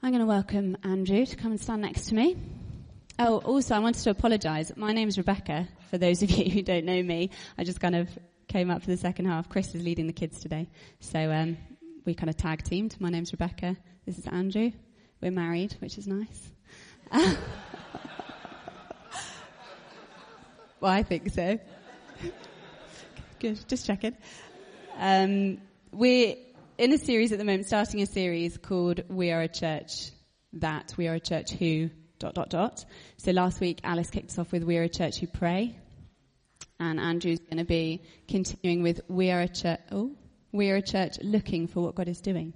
I'm going to welcome Andrew to come and stand next to me. Oh, also, I wanted to apologise. My name's Rebecca. For those of you who don't know me, I just kind of came up for the second half. Chris is leading the kids today, so um, we kind of tag teamed. My name's Rebecca. This is Andrew. We're married, which is nice. well, I think so. Good, just checking. Um, we're in a series at the moment, starting a series called We Are a Church That. We Are a Church Who, dot, dot, dot. So last week, Alice kicked us off with We Are a Church Who Pray. And Andrew's going to be continuing with We Are a Church, oh, We Are a Church looking for what God is doing.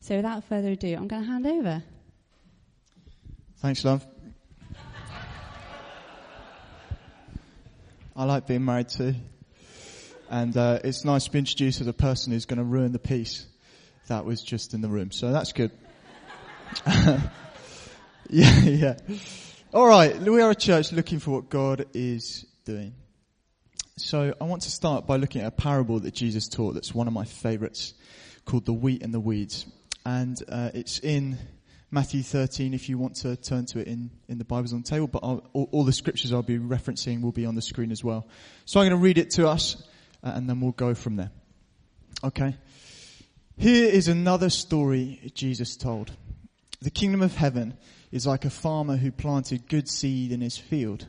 So without further ado, I'm going to hand over. Thanks, love. I like being married too. And uh, it's nice to be introduced as a person who's going to ruin the peace that was just in the room. So that's good. yeah, yeah. All right, we are a church looking for what God is doing. So I want to start by looking at a parable that Jesus taught that's one of my favorites called the wheat and the weeds. And uh, it's in Matthew 13 if you want to turn to it in, in the Bibles on the table, but all, all, the scriptures I'll be referencing will be on the screen as well. So I'm going to read it to us uh, and then we'll go from there. Okay. Here is another story Jesus told. The kingdom of heaven is like a farmer who planted good seed in his field.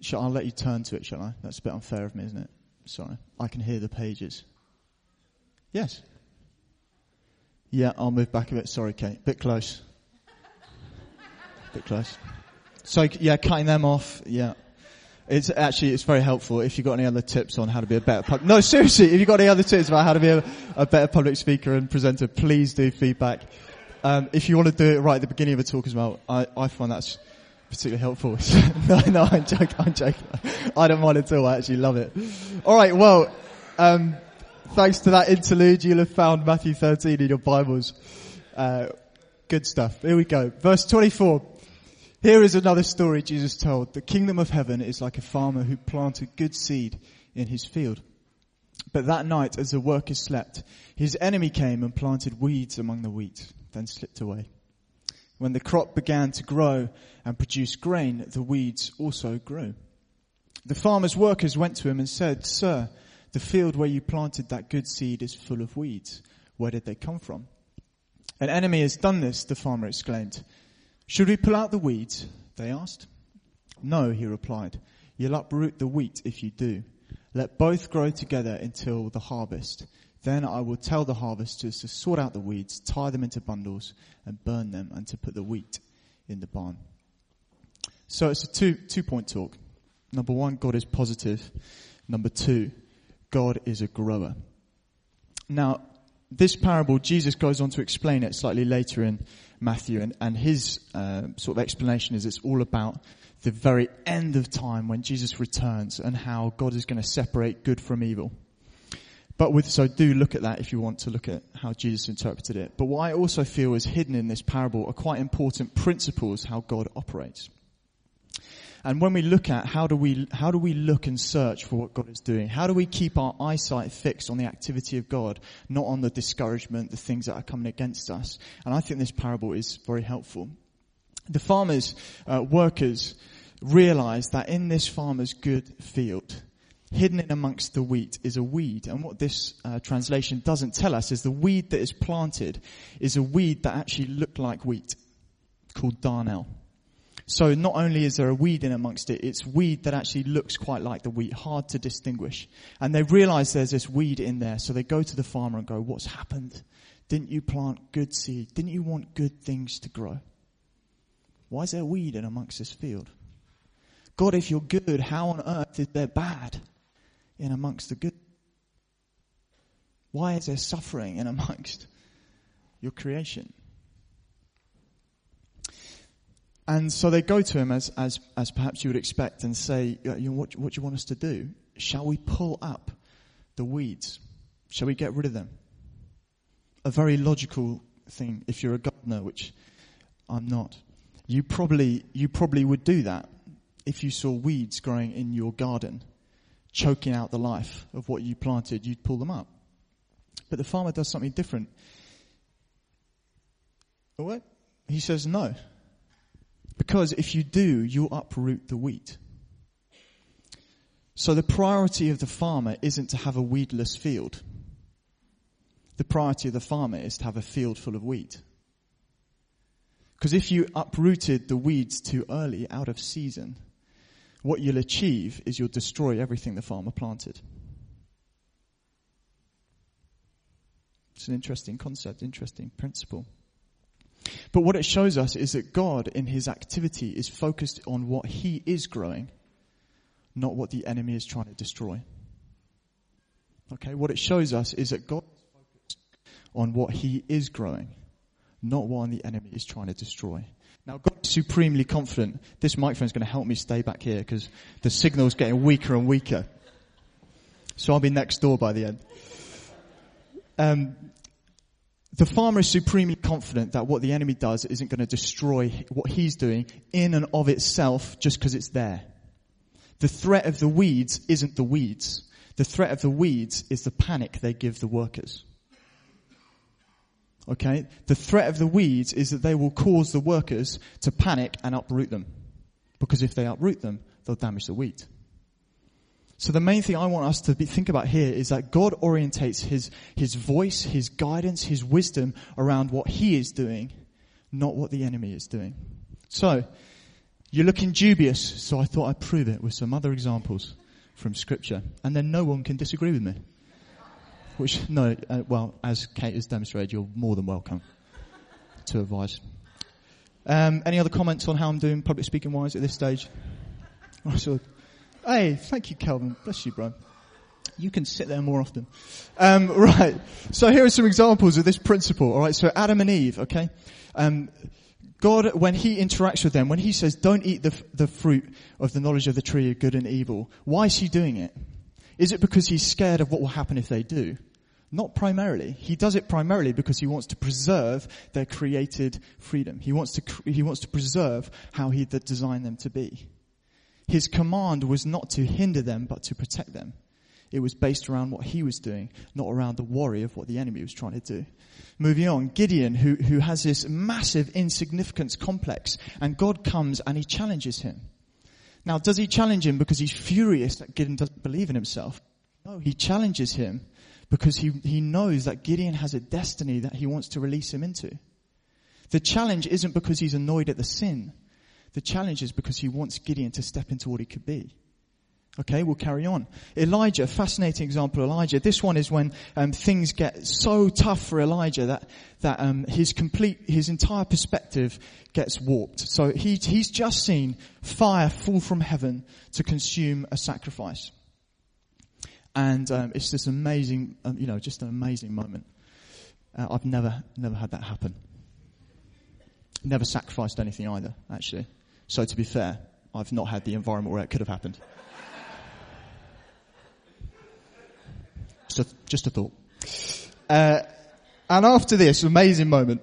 Shall I let you turn to it, shall I? That's a bit unfair of me, isn't it? Sorry. I can hear the pages. Yes. Yeah, I'll move back a bit. Sorry, Kate. Bit close. bit close. So, yeah, cutting them off. Yeah. It's actually, it's very helpful if you've got any other tips on how to be a better No, seriously, if you've got any other tips about how to be a, a better public speaker and presenter, please do feedback. Um, if you want to do it right at the beginning of a talk as well, I, I find that's particularly helpful. no, no, I'm joking, I'm joking. I don't mind at all, I actually love it. Alright, well, um, thanks to that interlude, you'll have found Matthew 13 in your Bibles. Uh, good stuff. Here we go. Verse 24. Here is another story Jesus told. The kingdom of heaven is like a farmer who planted good seed in his field. But that night, as the workers slept, his enemy came and planted weeds among the wheat, then slipped away. When the crop began to grow and produce grain, the weeds also grew. The farmer's workers went to him and said, Sir, the field where you planted that good seed is full of weeds. Where did they come from? An enemy has done this, the farmer exclaimed. Should we pull out the weeds? They asked. No, he replied. You'll uproot the wheat if you do. Let both grow together until the harvest. Then I will tell the harvesters to sort out the weeds, tie them into bundles, and burn them, and to put the wheat in the barn. So it's a two, two point talk. Number one, God is positive. Number two, God is a grower. Now, this parable, Jesus goes on to explain it slightly later in Matthew, and, and his uh, sort of explanation is it's all about the very end of time when Jesus returns and how God is going to separate good from evil. But with, so do look at that if you want to look at how Jesus interpreted it. But what I also feel is hidden in this parable are quite important principles how God operates. And when we look at how do we, how do we look and search for what God is doing? How do we keep our eyesight fixed on the activity of God, not on the discouragement, the things that are coming against us? And I think this parable is very helpful. The farmers, uh, workers realize that in this farmer's good field, hidden in amongst the wheat is a weed. And what this uh, translation doesn't tell us is the weed that is planted is a weed that actually looked like wheat called darnel. So not only is there a weed in amongst it, it's weed that actually looks quite like the wheat, hard to distinguish. And they realize there's this weed in there, so they go to the farmer and go, what's happened? Didn't you plant good seed? Didn't you want good things to grow? Why is there weed in amongst this field? God, if you're good, how on earth is there bad in amongst the good? Why is there suffering in amongst your creation? And so they go to him as, as, as perhaps you would expect and say, you know, what, what do you want us to do? Shall we pull up the weeds? Shall we get rid of them? A very logical thing if you're a gardener, which I'm not. You probably, you probably would do that if you saw weeds growing in your garden, choking out the life of what you planted, you'd pull them up. But the farmer does something different. What? He says no. Because if you do, you'll uproot the wheat. So the priority of the farmer isn't to have a weedless field. The priority of the farmer is to have a field full of wheat. Because if you uprooted the weeds too early out of season, what you'll achieve is you'll destroy everything the farmer planted. It's an interesting concept, interesting principle. But what it shows us is that God, in his activity, is focused on what he is growing, not what the enemy is trying to destroy. Okay, what it shows us is that God is focused on what he is growing, not what the enemy is trying to destroy. Now, God is supremely confident. This microphone is going to help me stay back here because the signal is getting weaker and weaker. So I'll be next door by the end. Um, the farmer is supremely confident that what the enemy does isn't going to destroy what he's doing in and of itself just because it's there. The threat of the weeds isn't the weeds. The threat of the weeds is the panic they give the workers. Okay? The threat of the weeds is that they will cause the workers to panic and uproot them. Because if they uproot them, they'll damage the wheat. So the main thing I want us to be, think about here is that God orientates his, his voice, his guidance, his wisdom around what he is doing, not what the enemy is doing. So, you're looking dubious, so I thought I'd prove it with some other examples from scripture. And then no one can disagree with me. Which, no, uh, well, as Kate has demonstrated, you're more than welcome to advise. Um, any other comments on how I'm doing public speaking wise at this stage? Hey, thank you, Calvin. Bless you, bro. You can sit there more often. Um, right. So here are some examples of this principle. All right. So Adam and Eve. Okay. Um, God, when He interacts with them, when He says, "Don't eat the the fruit of the knowledge of the tree of good and evil," why is He doing it? Is it because He's scared of what will happen if they do? Not primarily. He does it primarily because he wants to preserve their created freedom. He wants to, he wants to preserve how he designed them to be. His command was not to hinder them, but to protect them. It was based around what he was doing, not around the worry of what the enemy was trying to do. Moving on, Gideon, who, who has this massive insignificance complex, and God comes and he challenges him. Now, does he challenge him because he's furious that Gideon doesn't believe in himself? No, he challenges him because he, he knows that Gideon has a destiny that he wants to release him into. The challenge isn't because he's annoyed at the sin. The challenge is because he wants Gideon to step into what he could be. Okay, we'll carry on. Elijah, fascinating example. Elijah. This one is when um, things get so tough for Elijah that that um, his complete, his entire perspective gets warped. So he he's just seen fire fall from heaven to consume a sacrifice. And um, it's this amazing, um, you know, just an amazing moment. Uh, I've never, never had that happen. Never sacrificed anything either, actually. So to be fair, I've not had the environment where it could have happened. Just a, just a thought. Uh, and after this amazing moment,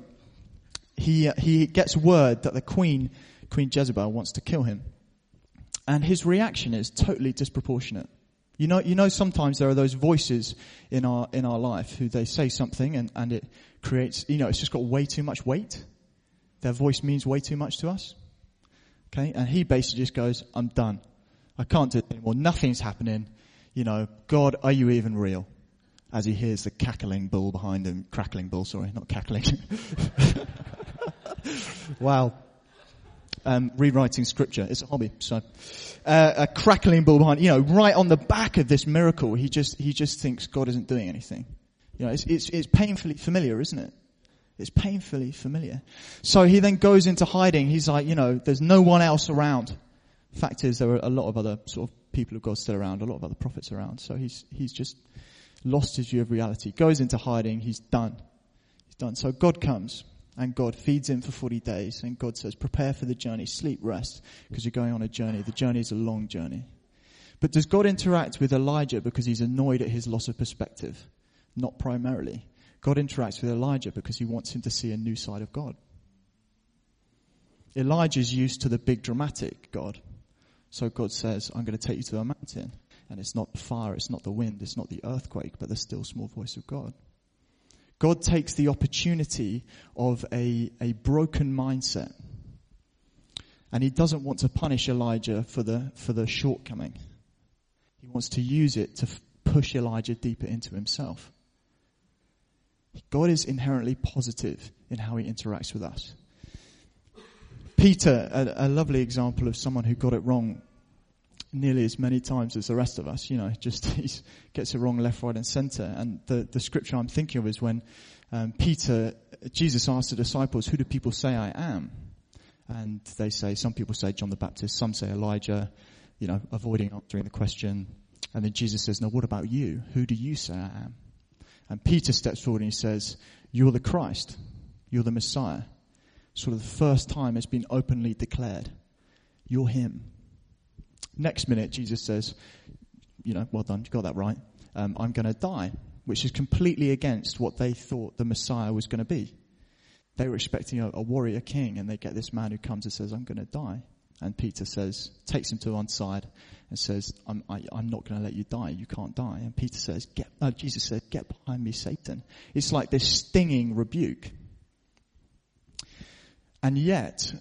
he uh, he gets word that the queen, Queen Jezebel, wants to kill him, and his reaction is totally disproportionate. You know, you know, sometimes there are those voices in our, in our life who they say something and, and it creates, you know, it's just got way too much weight. Their voice means way too much to us. Okay. And he basically just goes, I'm done. I can't do it anymore. Nothing's happening. You know, God, are you even real? As he hears the cackling bull behind him, crackling bull, sorry, not cackling. wow um, rewriting scripture. It's a hobby. So, uh, a crackling bull behind, you know, right on the back of this miracle, he just he just thinks God isn't doing anything. You know, it's it's, it's painfully familiar, isn't it? It's painfully familiar. So he then goes into hiding. He's like, you know, there's no one else around. Fact is, there are a lot of other sort of people of God still around, a lot of other prophets around. So he's he's just lost his view of reality. Goes into hiding. He's done. He's done. So God comes and God feeds him for 40 days. And God says, prepare for the journey, sleep, rest, because you're going on a journey. The journey is a long journey. But does God interact with Elijah because he's annoyed at his loss of perspective? Not primarily. God interacts with Elijah because he wants him to see a new side of God. Elijah's used to the big dramatic God. So God says, I'm going to take you to a mountain. And it's not the fire, it's not the wind, it's not the earthquake, but the still small voice of God. God takes the opportunity of a, a broken mindset and he doesn't want to punish Elijah for the, for the shortcoming. He wants to use it to f- push Elijah deeper into himself. God is inherently positive in how he interacts with us. Peter, a, a lovely example of someone who got it wrong nearly as many times as the rest of us. You know, just he gets it wrong left, right, and centre. And the the scripture I'm thinking of is when um, Peter, Jesus asked the disciples, "Who do people say I am?" And they say some people say John the Baptist, some say Elijah. You know, avoiding answering the question. And then Jesus says, Now what about you? Who do you say I am?" And Peter steps forward and he says, "You're the Christ. You're the Messiah." Sort of the first time it's been openly declared. You're Him. Next minute, Jesus says, you know, well done, you got that right. Um, I'm going to die, which is completely against what they thought the Messiah was going to be. They were expecting a, a, warrior king, and they get this man who comes and says, I'm going to die. And Peter says, takes him to one side and says, I'm, I, am not going to let you die. You can't die. And Peter says, get, uh, Jesus said, get behind me, Satan. It's like this stinging rebuke. And yet,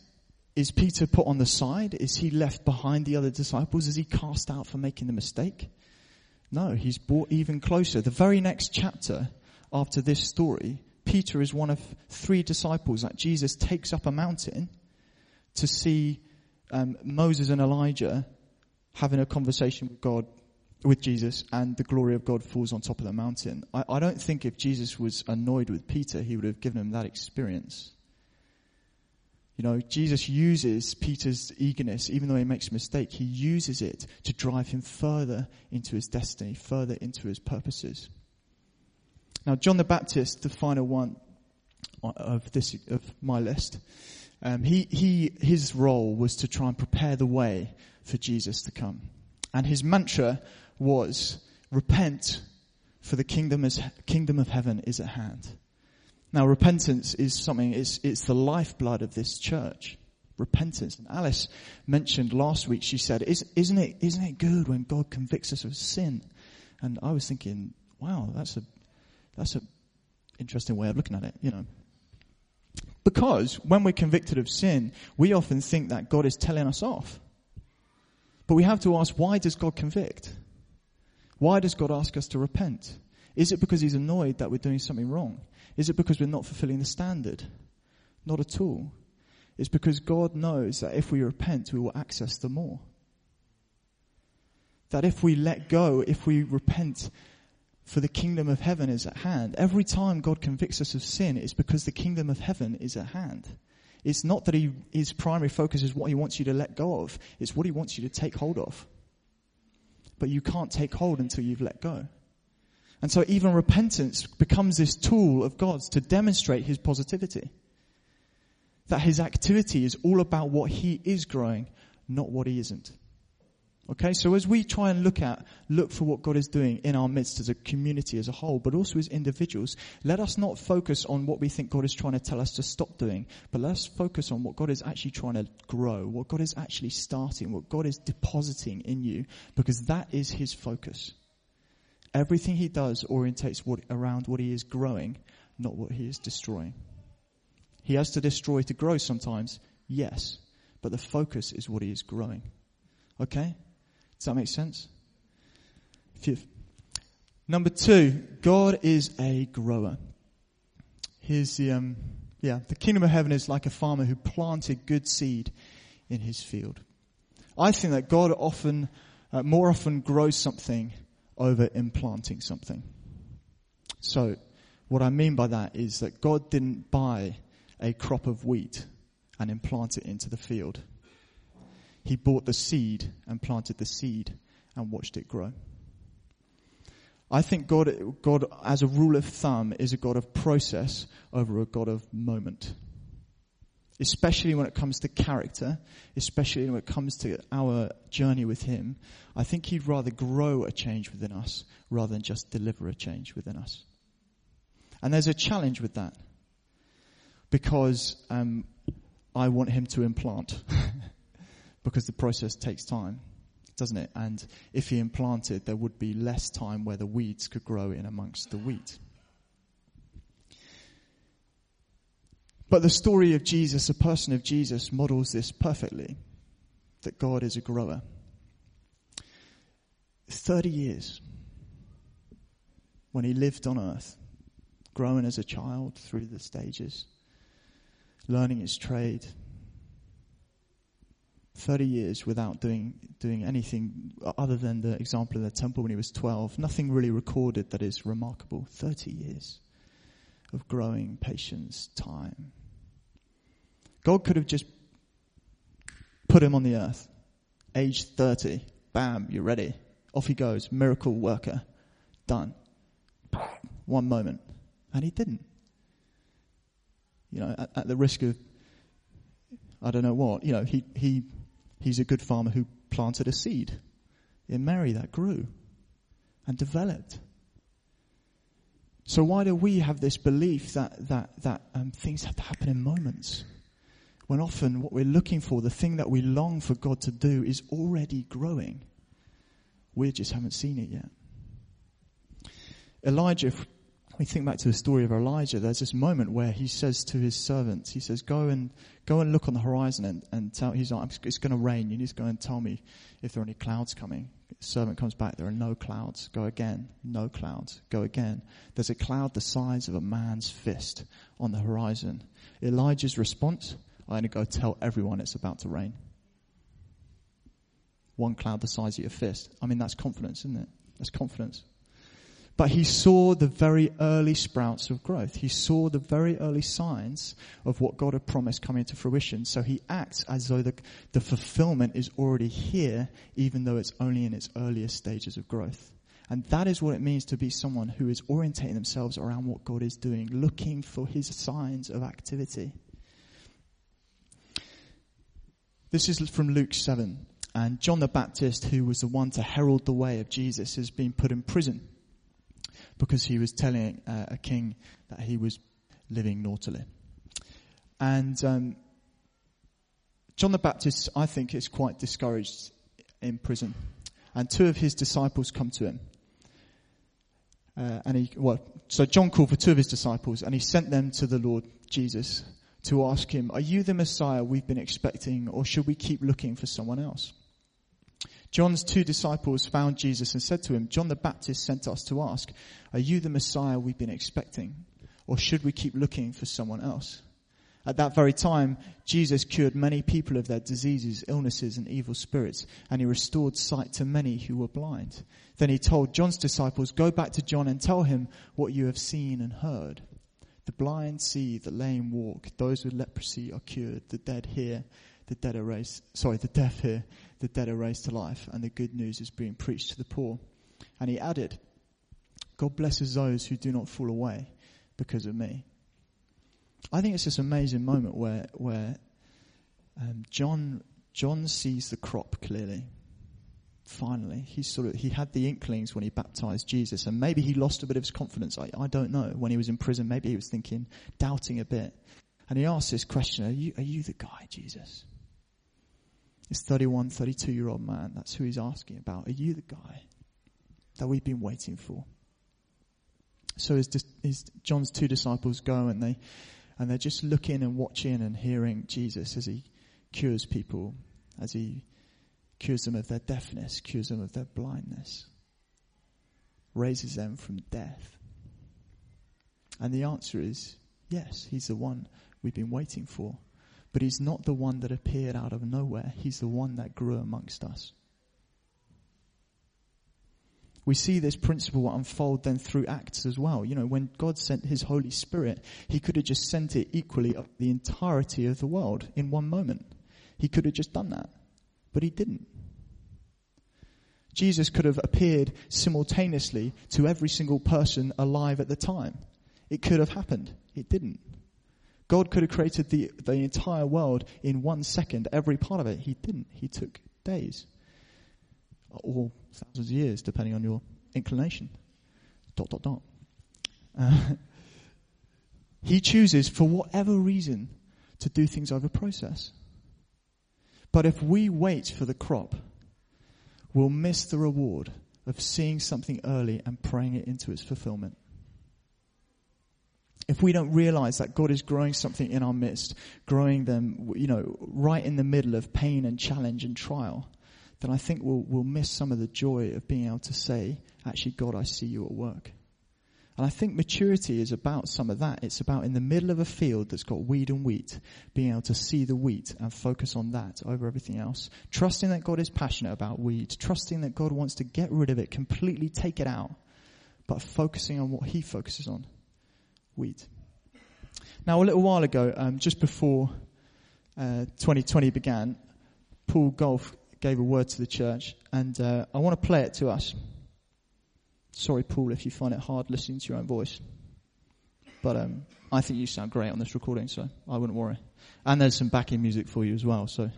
is Peter put on the side? Is he left behind the other disciples? Is he cast out for making the mistake? No, he's brought even closer. The very next chapter after this story, Peter is one of three disciples that Jesus takes up a mountain to see um, Moses and Elijah having a conversation with God, with Jesus, and the glory of God falls on top of the mountain. I, I don't think if Jesus was annoyed with Peter, he would have given him that experience. You know, Jesus uses Peter's eagerness, even though he makes a mistake, he uses it to drive him further into his destiny, further into his purposes. Now, John the Baptist, the final one of this, of my list, um, he, he, his role was to try and prepare the way for Jesus to come. And his mantra was, repent for the kingdom, is, kingdom of heaven is at hand. Now, repentance is something, it's, it's the lifeblood of this church. Repentance. And Alice mentioned last week, she said, isn't it, isn't it good when God convicts us of sin? And I was thinking, wow, that's a, that's a interesting way of looking at it, you know. Because when we're convicted of sin, we often think that God is telling us off. But we have to ask, why does God convict? Why does God ask us to repent? Is it because he's annoyed that we're doing something wrong? Is it because we're not fulfilling the standard? Not at all. It's because God knows that if we repent, we will access the more. That if we let go, if we repent, for the kingdom of heaven is at hand. Every time God convicts us of sin, it's because the kingdom of heaven is at hand. It's not that he, his primary focus is what he wants you to let go of. It's what he wants you to take hold of. But you can't take hold until you've let go. And so even repentance becomes this tool of God's to demonstrate his positivity. That his activity is all about what he is growing, not what he isn't. Okay, so as we try and look at, look for what God is doing in our midst as a community as a whole, but also as individuals, let us not focus on what we think God is trying to tell us to stop doing, but let's focus on what God is actually trying to grow, what God is actually starting, what God is depositing in you, because that is His focus. Everything he does orientates what, around what he is growing, not what he is destroying. He has to destroy to grow sometimes, yes, but the focus is what he is growing. Okay? Does that make sense? Number two, God is a grower. Here's the, um, yeah, the kingdom of heaven is like a farmer who planted good seed in his field. I think that God often, uh, more often grows something over implanting something. So, what I mean by that is that God didn't buy a crop of wheat and implant it into the field. He bought the seed and planted the seed and watched it grow. I think God, God, as a rule of thumb, is a God of process over a God of moment especially when it comes to character, especially when it comes to our journey with Him, I think He'd rather grow a change within us rather than just deliver a change within us. And there's a challenge with that because um, I want Him to implant because the process takes time, doesn't it? And if He implanted, there would be less time where the weeds could grow in amongst the wheat. But the story of Jesus, the person of Jesus, models this perfectly that God is a grower. 30 years when he lived on earth, growing as a child through the stages, learning his trade. 30 years without doing, doing anything other than the example of the temple when he was 12. Nothing really recorded that is remarkable. 30 years of growing patience, time. God could have just put him on the earth, age 30. Bam, you're ready. Off he goes. Miracle worker. Done. One moment. And he didn't. You know, at, at the risk of, I don't know what, you know, he, he, he's a good farmer who planted a seed in Mary that grew and developed. So why do we have this belief that, that, that um, things have to happen in moments? When often what we're looking for, the thing that we long for God to do is already growing. We just haven't seen it yet. Elijah, we think back to the story of Elijah, there's this moment where he says to his servants, he says, go and, go and look on the horizon and, and tell, he's like, it's going to rain. You need to go and tell me if there are any clouds coming. The servant comes back, there are no clouds. Go again. No clouds. Go again. There's a cloud the size of a man's fist on the horizon. Elijah's response, I'm going to go tell everyone it's about to rain. One cloud the size of your fist. I mean, that's confidence, isn't it? That's confidence. But he saw the very early sprouts of growth. He saw the very early signs of what God had promised coming to fruition. So he acts as though the, the fulfillment is already here, even though it's only in its earliest stages of growth. And that is what it means to be someone who is orientating themselves around what God is doing, looking for his signs of activity. This is from Luke 7. And John the Baptist, who was the one to herald the way of Jesus, has been put in prison because he was telling uh, a king that he was living naughtily. And um, John the Baptist, I think, is quite discouraged in prison. And two of his disciples come to him. Uh, and he, well, so John called for two of his disciples and he sent them to the Lord Jesus to ask him, are you the Messiah we've been expecting or should we keep looking for someone else? John's two disciples found Jesus and said to him, John the Baptist sent us to ask, are you the Messiah we've been expecting? Or should we keep looking for someone else? At that very time, Jesus cured many people of their diseases, illnesses, and evil spirits, and he restored sight to many who were blind. Then he told John's disciples, go back to John and tell him what you have seen and heard. The blind see, the lame walk, those with leprosy are cured, the dead hear, the dead are raised, sorry, the deaf hear, the dead are raised to life, and the good news is being preached to the poor. And he added, God blesses those who do not fall away because of me. I think it's this amazing moment where, where um, John, John sees the crop clearly. Finally, he sort of, he had the inklings when he baptized Jesus and maybe he lost a bit of his confidence. I, I don't know. When he was in prison, maybe he was thinking, doubting a bit. And he asked this question, are you, are you the guy, Jesus? This 31, 32 year old man, that's who he's asking about. Are you the guy that we've been waiting for? So his, his, John's two disciples go and they, and they're just looking and watching and hearing Jesus as he cures people, as he cures them of their deafness, cures them of their blindness, raises them from death. And the answer is yes, he's the one we've been waiting for. But he's not the one that appeared out of nowhere. He's the one that grew amongst us. We see this principle unfold then through Acts as well. You know, when God sent His Holy Spirit, He could have just sent it equally up the entirety of the world in one moment. He could have just done that. But He didn't. Jesus could have appeared simultaneously to every single person alive at the time. It could have happened. It didn't. God could have created the, the entire world in one second, every part of it. He didn't. He took days. Or thousands of years, depending on your inclination. Dot, dot, dot. Uh, he chooses, for whatever reason, to do things over process. But if we wait for the crop, we'll miss the reward of seeing something early and praying it into its fulfillment. If we don't realize that God is growing something in our midst, growing them, you know, right in the middle of pain and challenge and trial, then I think we'll, we'll miss some of the joy of being able to say, actually, God, I see you at work. And I think maturity is about some of that. It's about in the middle of a field that's got weed and wheat, being able to see the wheat and focus on that over everything else. Trusting that God is passionate about weed, trusting that God wants to get rid of it, completely take it out, but focusing on what He focuses on wheat. Now, a little while ago, um, just before uh, 2020 began, Paul Golf gave a word to the church, and uh, I want to play it to us. Sorry, Paul, if you find it hard listening to your own voice. But um, I think you sound great on this recording, so I wouldn't worry. And there's some backing music for you as well, so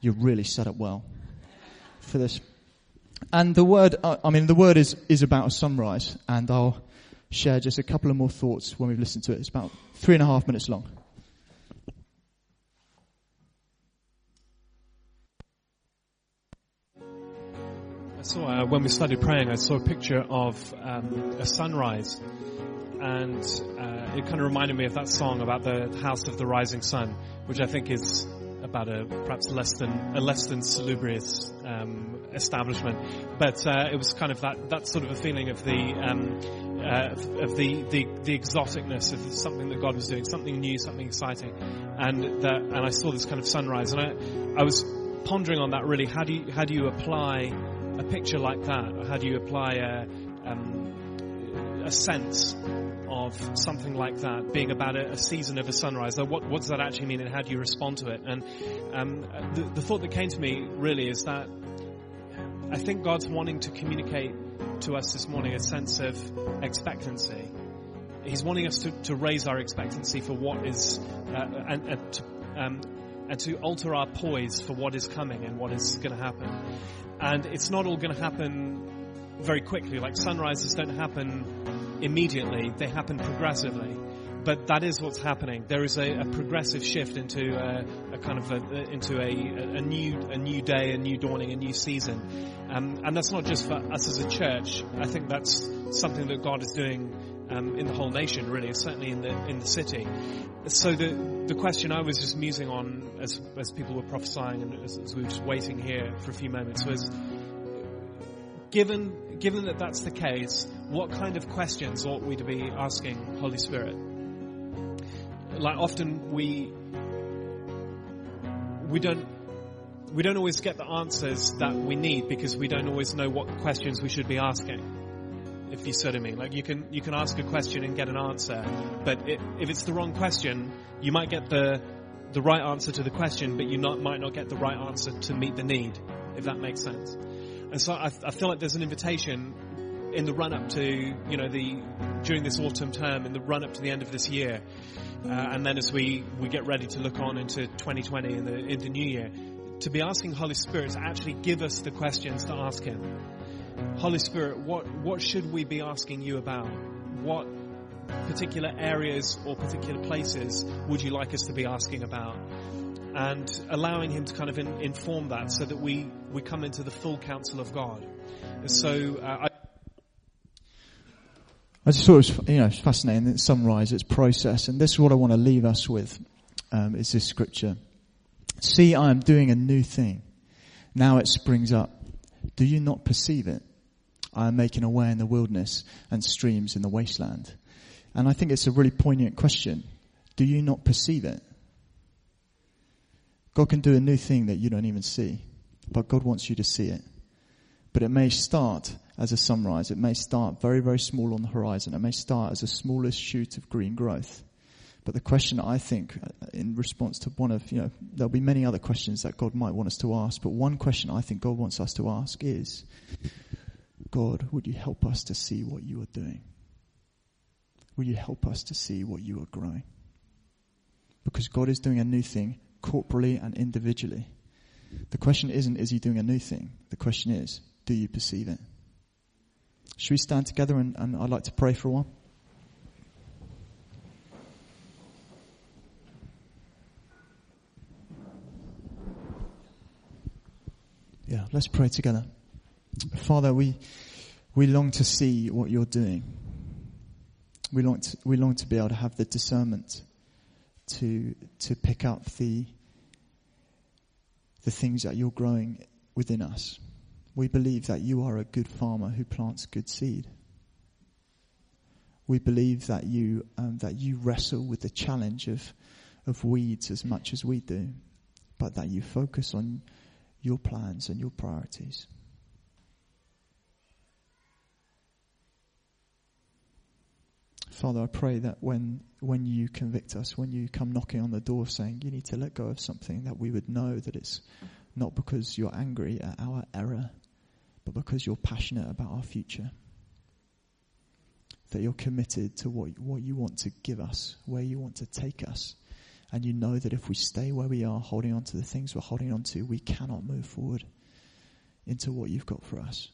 you're really set up well for this. And the word, I mean, the word is, is about a sunrise, and I'll share just a couple of more thoughts when we've listened to it. It's about three and a half minutes long. I saw, uh, when we started praying, I saw a picture of um, a sunrise. And uh, it kind of reminded me of that song about the house of the rising sun, which I think is about a perhaps less than a less than salubrious um, establishment, but uh, it was kind of that that sort of a feeling of the um, uh, of the, the the exoticness of something that God was doing, something new, something exciting, and that and I saw this kind of sunrise, and I I was pondering on that really. How do you how do you apply a picture like that? How do you apply a um, a sense of something like that being about a, a season of a sunrise. What, what, does that actually mean and how do you respond to it? And um, the, the thought that came to me really is that I think God's wanting to communicate to us this morning a sense of expectancy. He's wanting us to, to raise our expectancy for what is, uh, and, and, to, um, and to alter our poise for what is coming and what is going to happen. And it's not all going to happen very quickly. Like sunrises don't happen immediately, they happen progressively. But that is what's happening. There is a, a progressive shift into a, a kind of a, into a, a, new a new day, a new dawning, a new season, um, and that's not just for us as a church. I think that's something that God is doing um, in the whole nation, really, certainly in the in the city. So the the question I was just musing on as as people were prophesying and as, as we were just waiting here for a few moments was given, given that that's the case, what kind of questions ought we to be asking Holy Spirit? Like often we, we don't, we don't always get the answers that we need because we don't always know what questions we should be asking. If you what I mean, like you can you can ask a question and get an answer, but it, if it's the wrong question, you might get the the right answer to the question, but you not, might not get the right answer to meet the need. If that makes sense. And so I, I feel like there's an invitation in the run up to, you know, the, during this autumn term, in the run up to the end of this year, uh, and then as we, we get ready to look on into 2020 in the, in the new year, to be asking Holy Spirit to actually give us the questions to ask Him. Holy Spirit, what, what should we be asking you about? What particular areas or particular places would you like us to be asking about? and allowing Him to kind of in, inform that so that we, we come into the full counsel of God. So uh, I I just thought it was, you know, fascinating. It's sunrise, it's process, and this is what I want to leave us with. Um, is this scripture? See, I am doing a new thing. Now it springs up. Do you not perceive it? I am making a way in the wilderness and streams in the wasteland. And I think it's a really poignant question. Do you not perceive it? God can do a new thing that you don't even see, but God wants you to see it. But it may start as a sunrise. It may start very, very small on the horizon. It may start as a smallest shoot of green growth. But the question I think, uh, in response to one of, you know, there'll be many other questions that God might want us to ask, but one question I think God wants us to ask is, God, would you help us to see what you are doing? Will you help us to see what you are growing? Because God is doing a new thing corporally and individually. The question isn't, is he doing a new thing? The question is, do you perceive it? Should we stand together and, and I'd like to pray for a while? Yeah, let's pray together. Father, we, we long to see what you're doing. We long to, we long to be able to have the discernment to, to pick up the, the things that you're growing within us. We believe that you are a good farmer who plants good seed. We believe that you, um, that you wrestle with the challenge of, of weeds as much as we do, but that you focus on your plans and your priorities. Father, I pray that when, when you convict us, when you come knocking on the door saying you need to let go of something, that we would know that it's not because you're angry at our error, but because you're passionate about our future. That you're committed to what, what you want to give us, where you want to take us. And you know that if we stay where we are, holding on to the things we're holding on to, we cannot move forward into what you've got for us.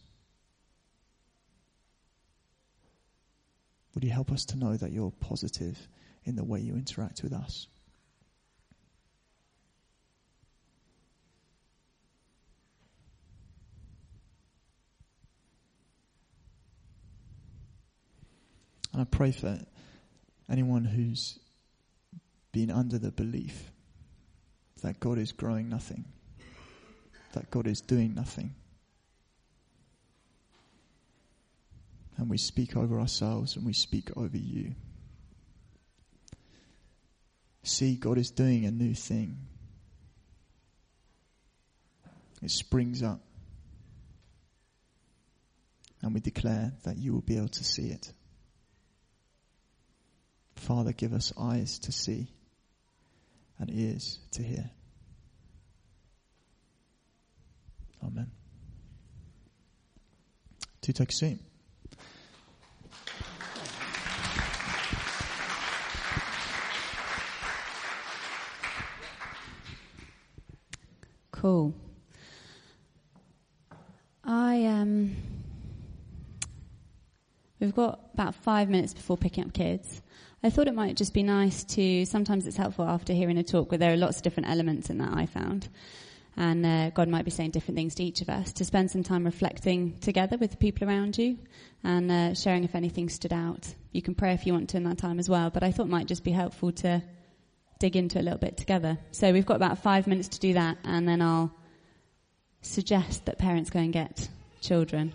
Would you help us to know that you're positive in the way you interact with us? And I pray for anyone who's been under the belief that God is growing nothing, that God is doing nothing, and we speak over ourselves and we speak over you. See, God is doing a new thing. It springs up. And we declare that you will be able to see it. Father, give us eyes to see and ears to hear. Amen. To take a seat. Cool. I um, we've got about five minutes before picking up kids. I thought it might just be nice to. Sometimes it's helpful after hearing a talk where there are lots of different elements in that I found, and uh, God might be saying different things to each of us. To spend some time reflecting together with the people around you and uh, sharing if anything stood out. You can pray if you want to in that time as well, but I thought it might just be helpful to dig into a little bit together. So we've got about five minutes to do that, and then I'll suggest that parents go and get children.